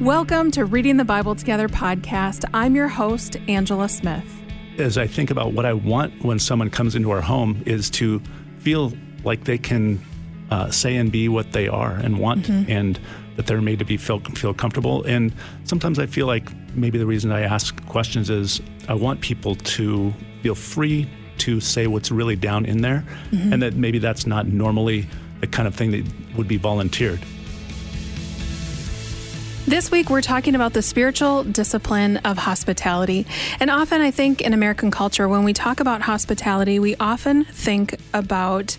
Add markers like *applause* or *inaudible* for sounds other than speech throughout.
Welcome to Reading the Bible Together podcast. I'm your host, Angela Smith. As I think about what I want when someone comes into our home is to feel like they can uh, say and be what they are and want, mm-hmm. and that they're made to be feel, feel comfortable. And sometimes I feel like maybe the reason I ask questions is I want people to feel free to say what's really down in there, mm-hmm. and that maybe that's not normally the kind of thing that would be volunteered. This week, we're talking about the spiritual discipline of hospitality. And often, I think in American culture, when we talk about hospitality, we often think about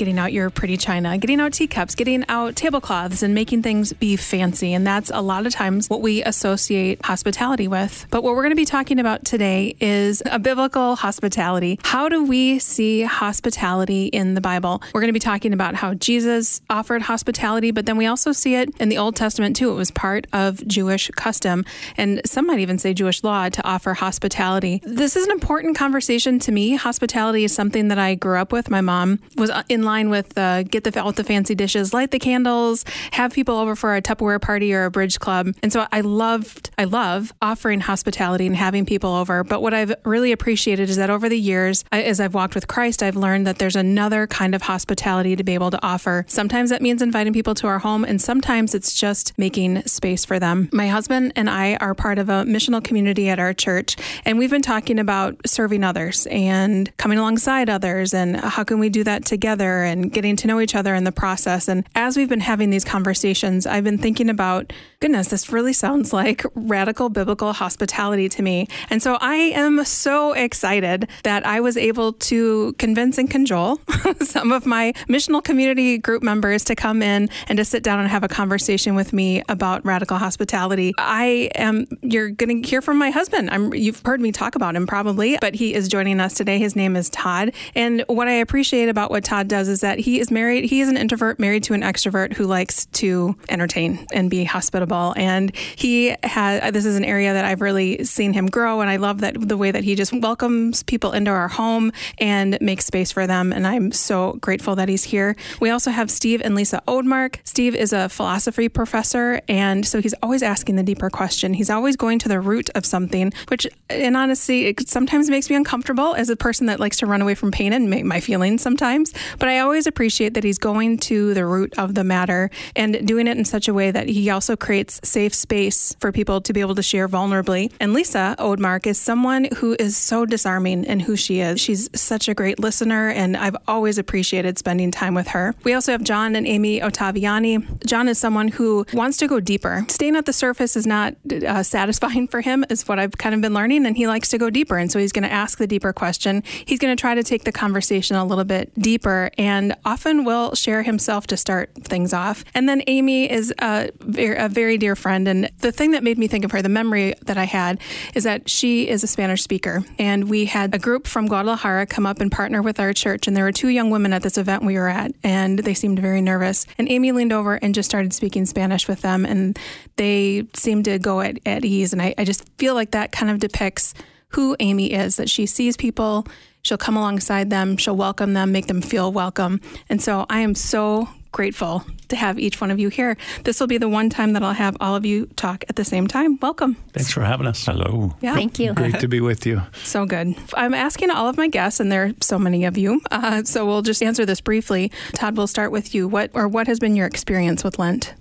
getting out your pretty china, getting out teacups, getting out tablecloths, and making things be fancy. And that's a lot of times what we associate hospitality with. But what we're going to be talking about today is a biblical hospitality. How do we see hospitality in the Bible? We're going to be talking about how Jesus offered hospitality, but then we also see it in the Old Testament too. It was part of Jewish custom, and some might even say Jewish law to offer hospitality. This is an important conversation to me. Hospitality is something that I grew up with. My mom was uh, in line with uh, get the out the fancy dishes, light the candles, have people over for a Tupperware party or a bridge club. And so I loved, I love offering hospitality and having people over. But what I've really appreciated is that over the years, as I've walked with Christ, I've learned that there's another kind of hospitality to be able to offer. Sometimes that means inviting people to our home, and sometimes it's just making space for them. My husband and I are part of a missional community at our church, and we've been talking about serving others and coming alongside others and how can we do that together and getting to know each other in the process. And as we've been having these conversations, I've been thinking about, goodness, this really sounds *laughs* like radical biblical hospitality to me. And so I am so excited that I was able to convince and cajole *laughs* some of my missional community group members to come in and to sit down and have a conversation with me about radical hospitality. I am, you're going to hear from my husband. I'm, you've heard me talk about him probably, but he is joining us today. His name is Todd. And what I appreciate about what Todd does is that he is married. He is an introvert married to an extrovert who likes to entertain and be hospitable. And he has, this is an area that I've really seen him grow. And I love that the way that he just welcomes people into our home and makes space for them. And I'm so grateful that he's here. We also have Steve and Lisa Odmark. Steve is a philosophy professor. And so he's always asking the deeper question. He's always going to the root of something, which, in honesty, it sometimes makes me uncomfortable as a person that likes to run away from pain and my feelings sometimes. But I always appreciate that he's going to the root of the matter and doing it in such a way that he also creates safe space for people to be able to share vulnerably. And Lisa Odmark is someone who is so disarming in who she is. She's such a great listener, and I've always appreciated spending time with her. We also have John and Amy Ottaviani. John is someone who wants to go deeper. Staying at the surface is not uh, satisfying for him, is what I've kind of been learning, and he likes to go deeper. And so he's going to ask the deeper question. He's going to try to take the conversation a little bit deeper and often will share himself to start things off. And then Amy is a very, a very dear friend. And the thing that made me think of her, the memory that I had, is that she is a Spanish speaker. And we had a group from Guadalajara come up and partner with our church. And there were two young women at this event we were at, and they seemed very nervous. And Amy leaned over and just started speaking Spanish with them. And they seemed to go at, at ease. And I, I just feel like that kind of depicts who Amy is, that she sees people She'll come alongside them, she'll welcome them, make them feel welcome. And so I am so grateful to have each one of you here. This will be the one time that I'll have all of you talk at the same time. Welcome. Thanks for having us. Hello. Yeah. Thank you. Great to be with you. *laughs* So good. I'm asking all of my guests, and there are so many of you. Uh, so we'll just answer this briefly. Todd, we'll start with you. What or what has been your experience with Lent?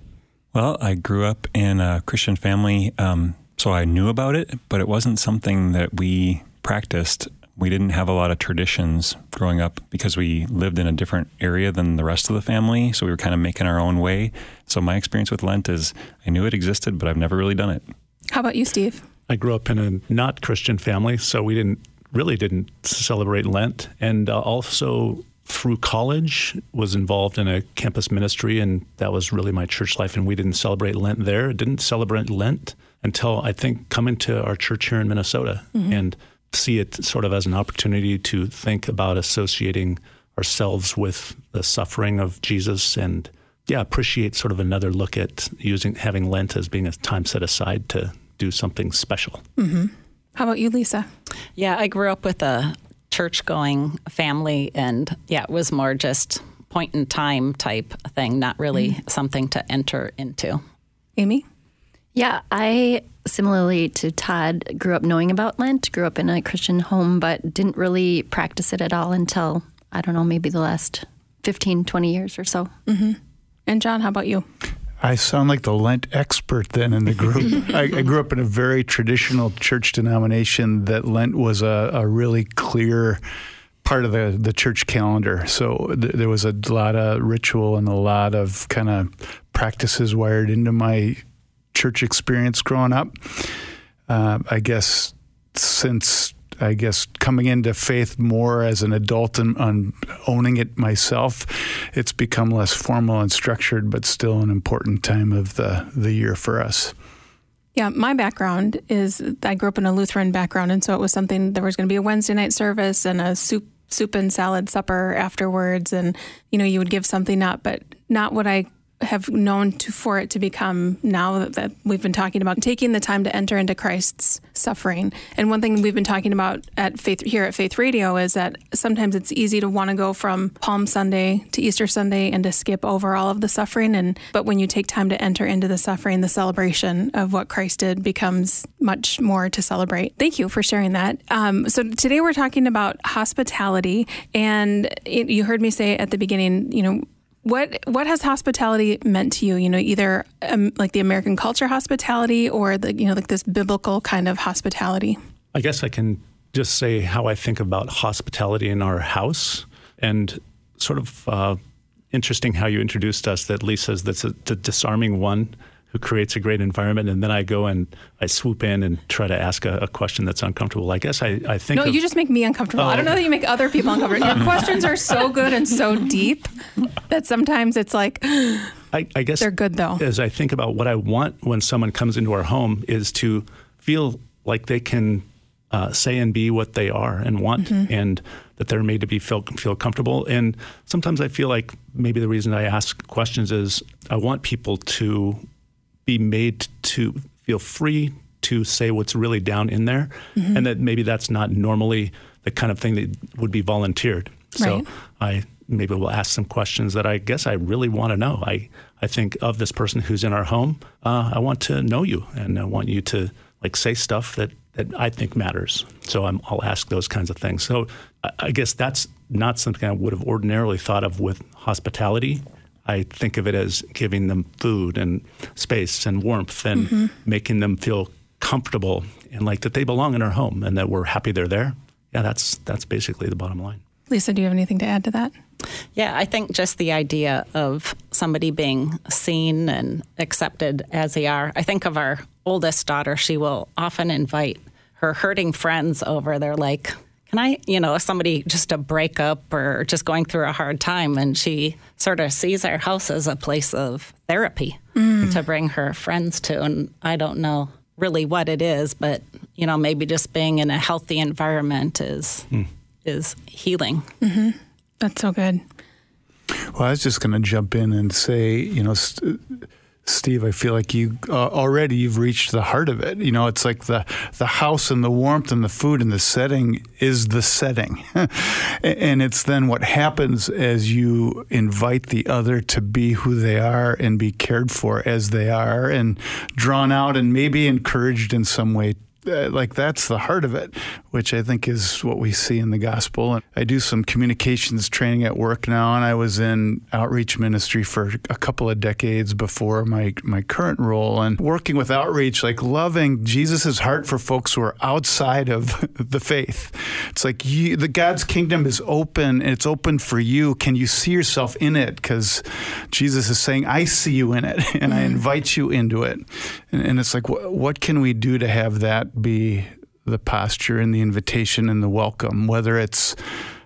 Well, I grew up in a Christian family, um, so I knew about it, but it wasn't something that we practiced we didn't have a lot of traditions growing up because we lived in a different area than the rest of the family. So we were kind of making our own way. So my experience with Lent is I knew it existed, but I've never really done it. How about you, Steve? I grew up in a not Christian family, so we didn't really didn't celebrate Lent, and uh, also through college was involved in a campus ministry, and that was really my church life. And we didn't celebrate Lent there. Didn't celebrate Lent until I think coming to our church here in Minnesota, mm-hmm. and see it sort of as an opportunity to think about associating ourselves with the suffering of Jesus and yeah, appreciate sort of another look at using having Lent as being a time set aside to do something special. Mm-hmm. How about you, Lisa? Yeah, I grew up with a church going family, and yeah, it was more just point in time type thing, not really mm-hmm. something to enter into. Amy? Yeah, I similarly to Todd grew up knowing about Lent, grew up in a Christian home, but didn't really practice it at all until, I don't know, maybe the last 15, 20 years or so. Mm-hmm. And John, how about you? I sound like the Lent expert then in the group. *laughs* I, I, grew up in a very traditional church denomination that Lent was a, a really clear part of the, the church calendar. So th- there was a lot of ritual and a lot of kind of practices wired into my church experience growing up. Uh, I guess since I guess coming into faith more as an adult and, and owning it myself, it's become less formal and structured, but still an important time of the the year for us. Yeah, my background is I grew up in a Lutheran background, and so it was something there was going to be a Wednesday night service and a soup soup and salad supper afterwards, and you know you would give something up, but not what I have known to, for it to become now that we've been talking about taking the time to enter into Christ's suffering. And one thing we've been talking about at Faith here at Faith Radio is that sometimes it's easy to want to go from Palm Sunday to Easter Sunday and to skip over all of the suffering. And but when you take time to enter into the suffering, the celebration of what Christ did becomes much more to celebrate. Thank you for sharing that. Um, so today we're talking about hospitality, and it, you heard me say at the beginning, you know what what has hospitality meant to you? You know, either um, like the American culture hospitality or the you know like this biblical kind of hospitality. I guess I can just say how I think about hospitality in our house, and sort of uh, interesting how you introduced us. That Lisa's that's a, the disarming one who creates a great environment, and then I go and I swoop in and try to ask a, a question that's uncomfortable. I guess I, I think. No, of, you just make me uncomfortable. Oh, I don't know that you make other people uncomfortable. Your *laughs* questions are so good and so deep that sometimes it's like. *gasps* I, I guess they're good though. As I think about what I want when someone comes into our home is to feel like they can uh, say and be what they are and want, mm-hmm. and that they're made to be feel feel comfortable. And sometimes I feel like maybe the reason I ask questions is I want people to be made to feel free to say what's really down in there, mm-hmm. and that maybe that's not normally the kind of thing that would be volunteered. So right. I maybe will ask some questions that I guess I really want to know. I I think of this person who's in our home. Uh, I want to know you, and I want you to like say stuff that that I think matters. So i will ask those kinds of things. So I, I guess that's not something I would have ordinarily thought of with hospitality. I think of it as giving them food and space and warmth and mm-hmm. making them feel comfortable and like that they belong in our home and that we're happy they're there. Yeah, that's that's basically the bottom line. Lisa, do you have anything to add to that? Yeah, I think just the idea of somebody being seen and accepted as they are. I think of our oldest daughter, she will often invite her hurting friends over. They're like, can I, you know, somebody just a breakup or just going through a hard time, and she sort of sees our house as a place of therapy mm. to bring her friends to. And I don't know really what it is, but you know, maybe just being in a healthy environment is mm. is healing. Mm-hmm. That's so good. Well, I was just going to jump in and say, you know. St- Steve, I feel like you uh, already you've reached the heart of it. You know, it's like the the house and the warmth and the food and the setting is the setting, *laughs* and it's then what happens as you invite the other to be who they are and be cared for as they are and drawn out and maybe encouraged in some way. Uh, like that's the heart of it, which I think is what we see in the gospel. And I do some communications training at work now, and I was in outreach ministry for a couple of decades before my my current role. And working with outreach, like loving Jesus's heart for folks who are outside of *laughs* the faith. It's like you, the God's kingdom is open, and it's open for you. Can you see yourself in it? Because Jesus is saying, "I see you in it, *laughs* and I mm. invite you into it." And, and it's like, wh- what can we do to have that? be the posture and the invitation and the welcome, whether it's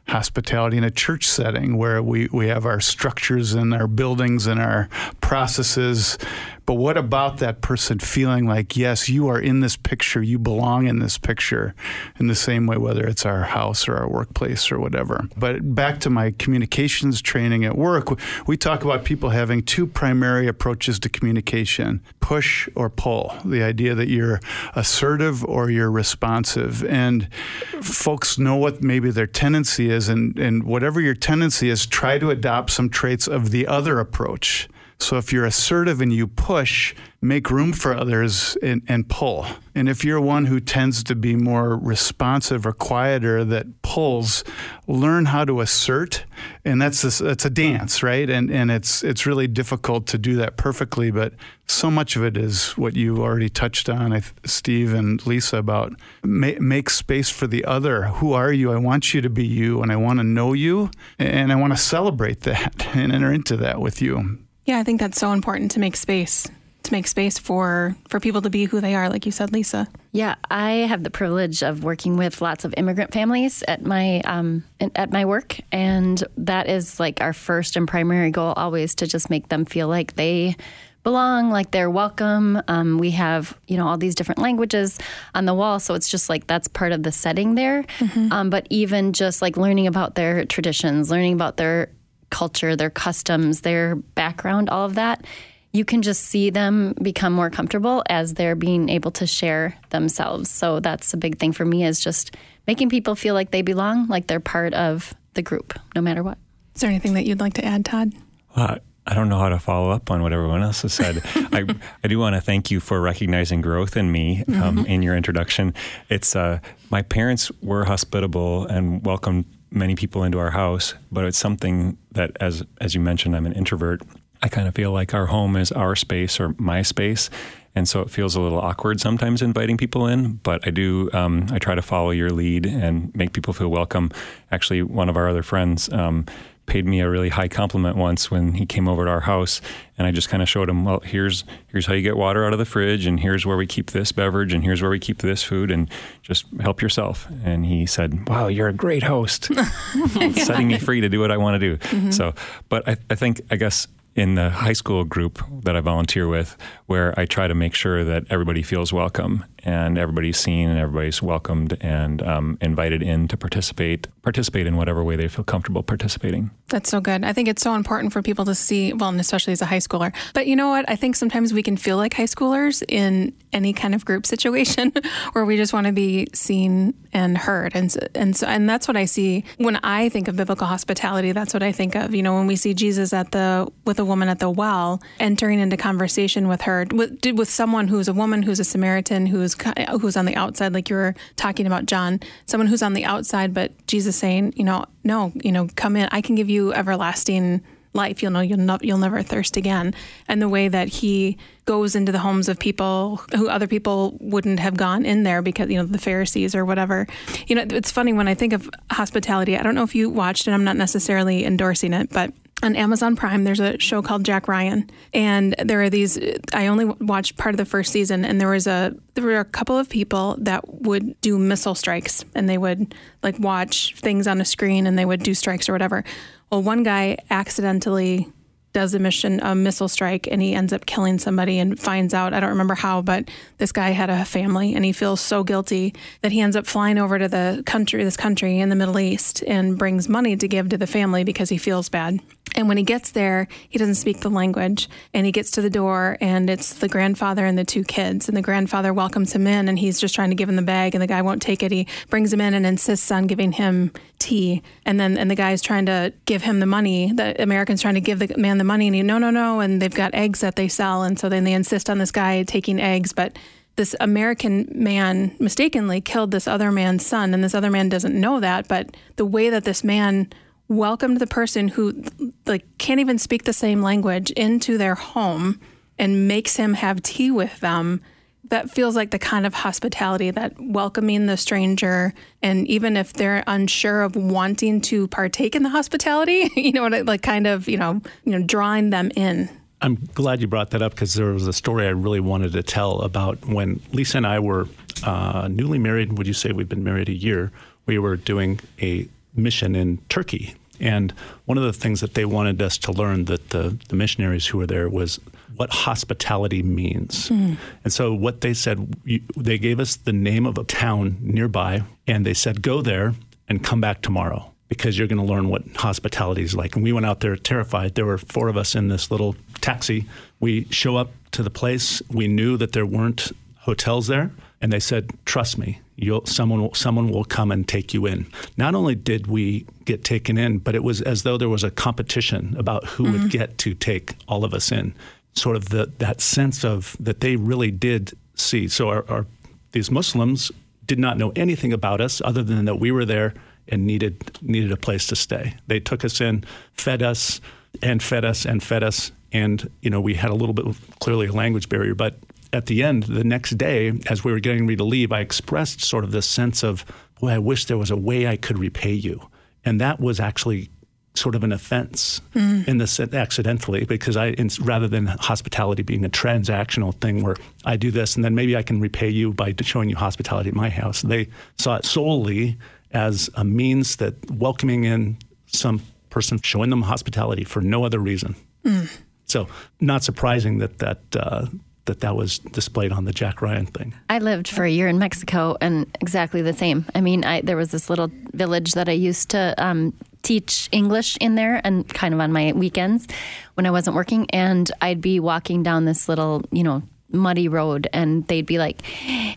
hospitality in a church setting where we, we have our structures and our buildings and our processes but what about that person feeling like, yes, you are in this picture, you belong in this picture in the same way, whether it's our house or our workplace or whatever? But back to my communications training at work, we talk about people having two primary approaches to communication push or pull. The idea that you're assertive or you're responsive. And folks know what maybe their tendency is, and, and whatever your tendency is, try to adopt some traits of the other approach So if you're assertive and you push, make room for others and, and pull. And if you're one who tends to be more responsive or quieter that pulls, learn how to assert. And that's a, that's a dance, right? And and it's it's really difficult to do that perfectly, but so much of it is what you already touched on, Steve and Lisa, about make, make space for the other. Who are you? I want you to be you, and I want to know you, and I want to celebrate that *laughs* and enter into that with you. Yeah, I think that's so important to make space to make space for for people to be who they are like you said lisa. Yeah i have the privilege of working with lots of immigrant families at my um, at my work and that is like our first and primary goal always to just make them feel like they belong like they're welcome. Um, we have you know all these different languages on the wall so it's just like that's part of the setting there. Mm-hmm. um, but even just like learning about their traditions learning about their culture, their customs, their background, all of that, you can just see them become more comfortable as they're being able to share themselves. So that's a big thing for me is just making people feel like they belong, like they're part of the group, no matter what. Is there anything that you'd like to add, Todd? Uh, I don't know how to follow up on what everyone else has said. *laughs* I, I do want to thank you for recognizing growth in me um, mm-hmm. in your introduction. It's uh, my parents were hospitable and welcomed many people into our house, but it's something that, as as you mentioned, I'm an introvert. I kind of feel like our home is our space or my space, and so it feels a little awkward sometimes inviting people in. But I do, um, I try to follow your lead and make people feel welcome. Actually, one of our other friends. Um, paid me a really high compliment once when he came over to our house and I just kind of showed him, well, here's here's how you get water out of the fridge and here's where we keep this beverage and here's where we keep this food and just help yourself. And he said, "Wow, you're a great host." *laughs* Setting me free to do what I want to do. Mm-hmm. So, but I, I think I guess in the high school group that I volunteer with, where I try to make sure that everybody feels welcome and everybody's seen and everybody's welcomed and um, invited in to participate participate in whatever way they feel comfortable participating. That's so good. I think it's so important for people to see, well, and especially as a high schooler. But you know what? I think sometimes we can feel like high schoolers in any kind of group situation *laughs* where we just want to be seen and heard, and and so, and that's what I see when I think of biblical hospitality. That's what I think of. You know, when we see Jesus at the with a woman at the well, entering into conversation with her with with someone who's a woman who's a Samaritan who's who's on the outside, like you were talking about, John, someone who's on the outside, but Jesus saying, you know, no, you know, come in. I can give you everlasting life. You'll know you'll, no, you'll never thirst again. And the way that he goes into the homes of people who other people wouldn't have gone in there because you know the Pharisees or whatever. You know, it's funny when I think of hospitality. I don't know if you watched it. I'm not necessarily endorsing it, but on Amazon Prime, there's a show called Jack Ryan, and there are these. I only watched part of the first season, and there was a there were a couple of people that would do missile strikes, and they would like watch things on a screen, and they would do strikes or whatever. Well, one guy accidentally does a mission a missile strike and he ends up killing somebody and finds out I don't remember how but this guy had a family and he feels so guilty that he ends up flying over to the country this country in the Middle East and brings money to give to the family because he feels bad and when he gets there he doesn't speak the language. And he gets to the door and it's the grandfather and the two kids. And the grandfather welcomes him in and he's just trying to give him the bag and the guy won't take it. He brings him in and insists on giving him tea. And then and the guy's trying to give him the money. The American's trying to give the man the money and he no no no. And they've got eggs that they sell and so then they insist on this guy taking eggs. But this American man mistakenly killed this other man's son and this other man doesn't know that. But the way that this man welcomed the person who like can't even speak the same language into their home and makes him have tea with them. That feels like the kind of hospitality that welcoming the stranger and even if they're unsure of wanting to partake in the hospitality *laughs* you know what like kind of you know you know drawing them in. I'm glad you brought that up because there was a story i really wanted to tell about when lisa and i were uh, newly married would you say we've been married a year? We were doing a mission in turkey and one of the things that they wanted us to learn that the, the missionaries who were there was what hospitality means. Mm. And so what they said, they gave us the name of a town nearby, and they said, go there and come back tomorrow because you're going to learn what hospitality is like. And we went out there terrified. There were four of us in this little taxi. We show up to the place. We knew that there weren't hotels there. And they said, "Trust me, you'll someone will, someone will come and take you in." Not only did we get taken in, but it was as though there was a competition about who would mm-hmm. get to take all of us in. Sort of the, that sense of that they really did see. So our, our these Muslims did not know anything about us other than that we were there and needed needed a place to stay. They took us in, fed us, and fed us and fed us, and you know we had a little bit clearly a language barrier, but at the end, the next day, as we were getting ready to leave, I expressed sort of this sense of, boy, I wish there was a way I could repay you, and that was actually sort of an offense mm. in the accidentally because I rather than hospitality being a transactional thing where I do this and then maybe I can repay you by showing you hospitality at my house. They saw it solely as a means that welcoming in some person, showing them hospitality for no other reason. Mm. So, not surprising that that uh, that that was displayed on the Jack Ryan thing. I lived for a year in Mexico, and exactly the same. I mean, I, there was this little village that I used to um, teach English in there, and kind of on my weekends when I wasn't working, and I'd be walking down this little, you know, muddy road and they'd be like,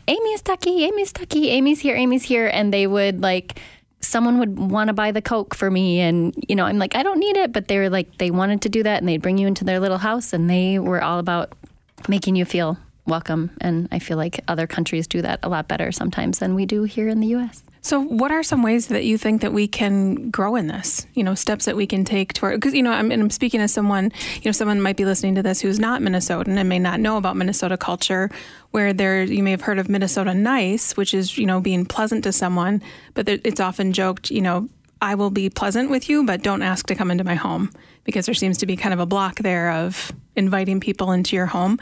Amy's Tucky, Amy's Tucky, Amy's here, Amy's here. And they would like, someone would want to buy the Coke for me. And, you know, I'm like, I don't need it. But they were like, they wanted to do that and they'd bring you into their little house and they were all about making you feel welcome. And I feel like other countries do that a lot better sometimes than we do here in the U.S. So, what are some ways that you think that we can grow in this? You know, steps that we can take toward because you know, I'm, I'm speaking as someone. You know, someone might be listening to this who's not Minnesotan and may not know about Minnesota culture. Where there, you may have heard of Minnesota nice, which is you know being pleasant to someone, but it's often joked. You know, I will be pleasant with you, but don't ask to come into my home because there seems to be kind of a block there of inviting people into your home.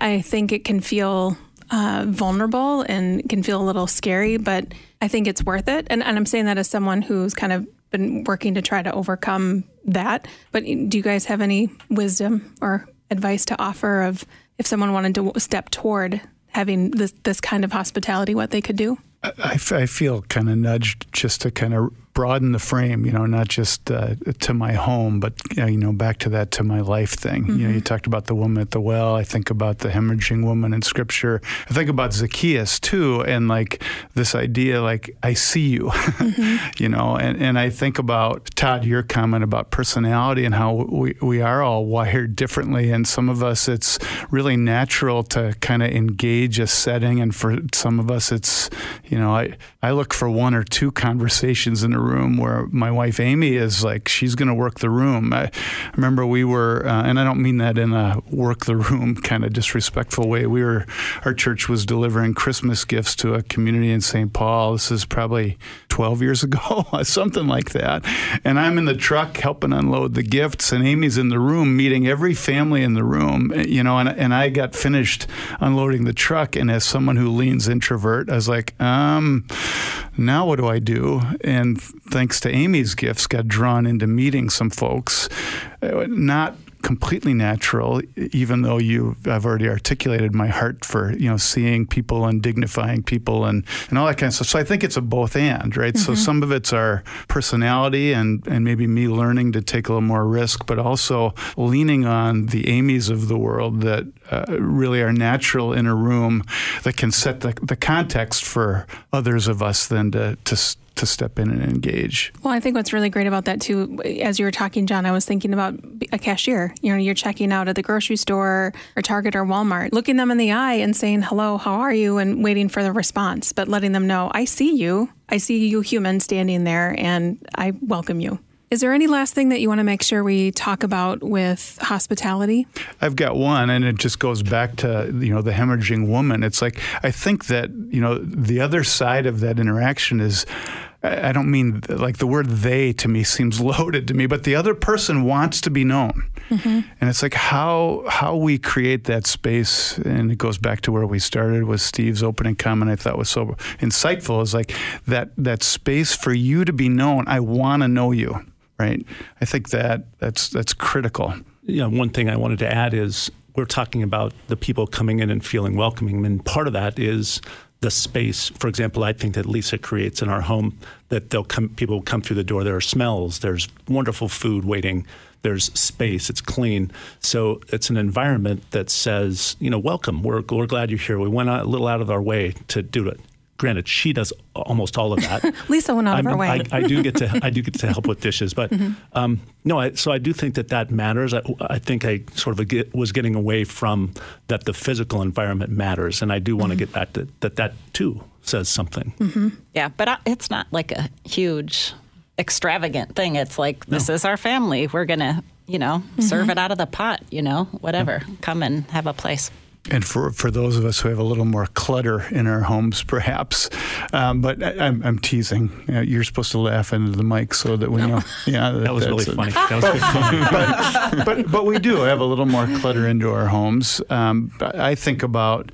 I think it can feel uh, vulnerable and can feel a little scary, but I think it's worth it. And, and I'm saying that as someone who's kind of been working to try to overcome that. But do you guys have any wisdom or advice to offer of if someone wanted to step toward having this this kind of hospitality, what they could do? I, I feel kind of nudged just to kind of broaden the frame, you know, not just uh, to my home, but you know, back to that to my life thing. Mm-hmm. You know, you mm-hmm. talked about the woman at the well. I think about the hemorrhaging woman in Scripture. I think about Zacchaeus too, and like this idea, like I see you, mm-hmm. *laughs* you know, and and I think about Todd, your comment about personality and how we we are all wired differently, and some of us it's really natural to kind of engage a setting, and for some of us it's you know, I I look for one or two conversations in a room where my wife Amy is like she's going to work the room. I remember we were, uh, and I don't mean that in a work the room *laughs* kind of disrespectful way. We were, our church was delivering Christmas gifts to a community in St. Paul. This is probably 12 years ago, *laughs* something like that. And I'm in the truck helping unload the gifts, and Amy's in the room meeting every family in the room, you know. And and I got finished unloading the truck, and as someone who leans introvert, I was like, um, now what do I do? And thanks to Amy's gifts, got drawn into meeting some folks. Uh, not completely natural, even though you I've already articulated my heart for you know seeing people and dignifying people and, and all that kind of stuff. So I think it's a both and right. Mm-hmm. So some of it's our personality and and maybe me learning to take a little more risk, but also leaning on the Amy's of the world that uh, really are natural in a room that can set the, the context for others of us than to to to step in and engage. Well, I think what's really great about that too, as you were talking, John, I was thinking about a cashier. You know, you're checking out at the grocery store or Target or Walmart, looking them in the eye and saying, hello, how are you? And waiting for the response, but letting them know, I see you. I see you human standing there and I welcome you. Is there any last thing that you want to make sure we talk about with hospitality? I've got one, and it just goes back to you know the hemorrhaging woman. It's like I think that you know the other side of that interaction is I don't mean like the word they to me seems *laughs* loaded to me, but the other person wants to be known. Mm-hmm. And it's like how how we create that space and it goes back to where we started with Steve's opening comment I thought was so insightful is like that that space for you to be known. I want to know you, right? I think that that's that's critical. Yeah, one thing I wanted to add is we're talking about the people coming in and feeling welcoming and part of that is the space. For example, I think that Lisa creates in our home that they'll come, people will come through the door. There are smells. There's wonderful food waiting. There's space. It's clean. So it's an environment that says, you know, welcome. We're, we're glad you're here. We went a little out of our way to do it granted, she does almost all of that. *laughs* Lisa went out I'm, of her way. I, I, do get to *laughs* I do get to help with dishes, but mm-hmm. um, no. I, so I do think that that matters. I, I think I sort of get, was getting away from that the physical environment matters, and I do want to mm-hmm. get back to that. That too says something. Mm-hmm. Yeah, but I, it's not like a huge extravagant thing. It's like this no. is our family. We're gonna you know serve mm-hmm. it out of the pot. You know whatever. Come and have a place and for, for those of us who have a little more clutter in our homes, perhaps. Um, but I, am I'm teasing. Uh, you're supposed to laugh into the mic so that we know. Yeah, *laughs* that, *laughs* that was really funny. That was but, funny. But, but, but, we do have a little more clutter into our homes. Um, I think about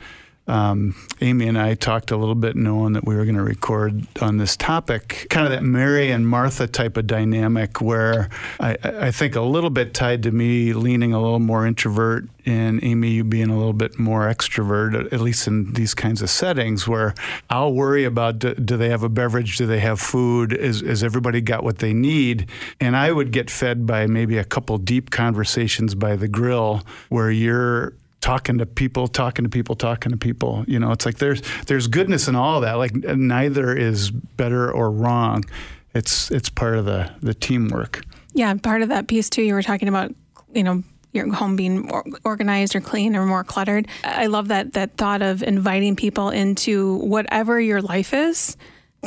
um, Amy and I talked a little bit knowing that we were going to record on this topic, kind of that Mary and Martha type of dynamic where I, I think a little bit tied to me leaning a little more introvert and Amy, you being a little bit more extrovert, at least in these kinds of settings where I'll worry about do, do they have a beverage? Do they have food? Is, is everybody got what they need? And I would get fed by maybe a couple deep conversations by the grill where you're talking to people, talking to people, talking to people. You know, it's like there's there's goodness in all that. Like neither is better or wrong. It's it's part of the the teamwork. Yeah, part of that piece too. You were talking about, you know, your home being more organized or clean or more cluttered. I love that that thought of inviting people into whatever your life is.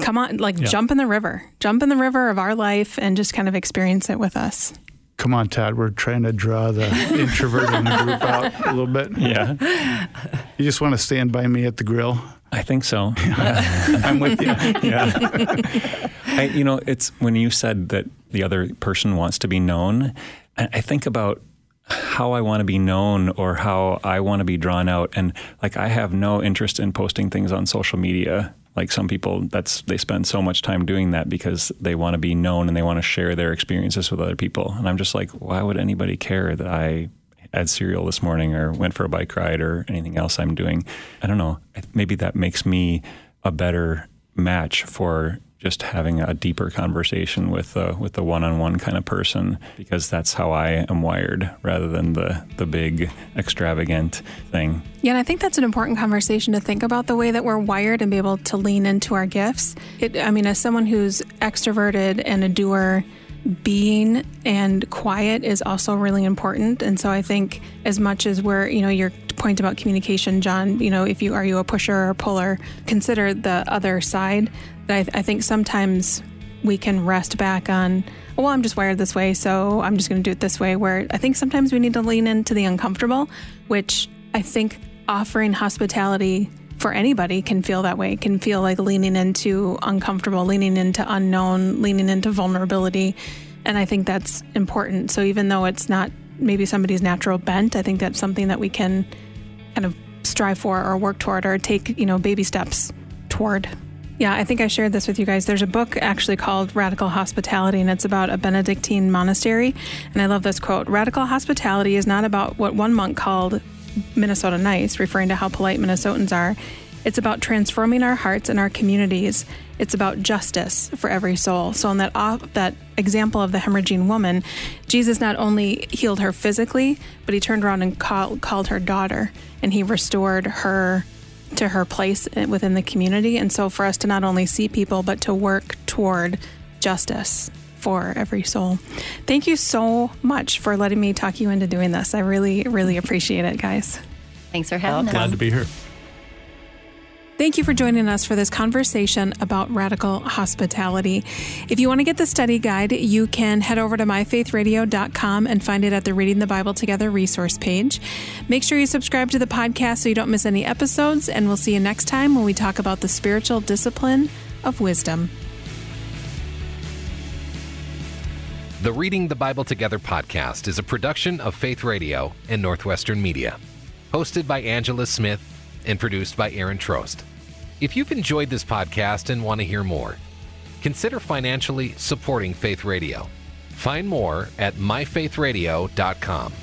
Come on, like yeah. jump in the river, jump in the river of our life, and just kind of experience it with us. Come on, Todd. We're trying to draw the *laughs* introvert in the group out a little bit. Yeah. You just want to stand by me at the grill? I think so. *laughs* I'm with you. *laughs* Yeah. I, you know, it's when you said that the other person wants to be known, I think about how I want to be known or how I want to be drawn out. And like, I have no interest in posting things on social media like some people that's they spend so much time doing that because they want to be known and they want to share their experiences with other people. And i'm just like why would anybody care that i had cereal this morning or went for a bike ride or anything else i'm doing? I don't know. Maybe that makes me a better match for just having a deeper conversation with the with the one-on-one kind of person because that's how I am wired rather than the the big extravagant thing. Yeah, and I think that's an important conversation to think about the way that we're wired and be able to lean into our gifts. It, I mean, as someone who's extroverted and a doer, being and quiet is also really important. And so I think as much as we're, you know, your point about communication, John, you know, if you are you a pusher or a puller, consider the other side I, I think sometimes we can rest back on, well, I'm just wired this way, so I'm just going to do it this way. Where I think sometimes we need to lean into the uncomfortable, which I think offering hospitality for anybody can feel that way, can feel like leaning into uncomfortable, leaning into unknown, leaning into vulnerability. And I think that's important. So even though it's not maybe somebody's natural bent, I think that's something that we can kind of strive for or work toward or take, you know, baby steps toward. Yeah, I think I shared this with you guys. There's a book actually called Radical Hospitality, and it's about a Benedictine monastery. And I love this quote Radical hospitality is not about what one monk called Minnesota nice, referring to how polite Minnesotans are. It's about transforming our hearts and our communities. It's about justice for every soul. So, in that that example of the hemorrhaging woman, Jesus not only healed her physically, but he turned around and call, called her daughter, and he restored her to her place within the community. And so for us to not only see people, but to work toward justice for every soul. Thank you so much for letting me talk you into doing this. I really, really *laughs* appreciate it, guys. Thanks for having well, us. Glad to be here. Thank you for joining us for this conversation about radical hospitality. If you want to get the study guide, you can head over to myfaithradio.com and find it at the Reading the Bible Together resource page. Make sure you subscribe to the podcast so you don't miss any episodes, and we'll see you next time when we talk about the spiritual discipline of wisdom. The Reading the Bible Together podcast is a production of Faith Radio and Northwestern Media. Hosted by Angela Smith and produced by Aaron Trost. If you've enjoyed this podcast and want to hear more, consider financially supporting Faith Radio. Find more at myfaithradio.com.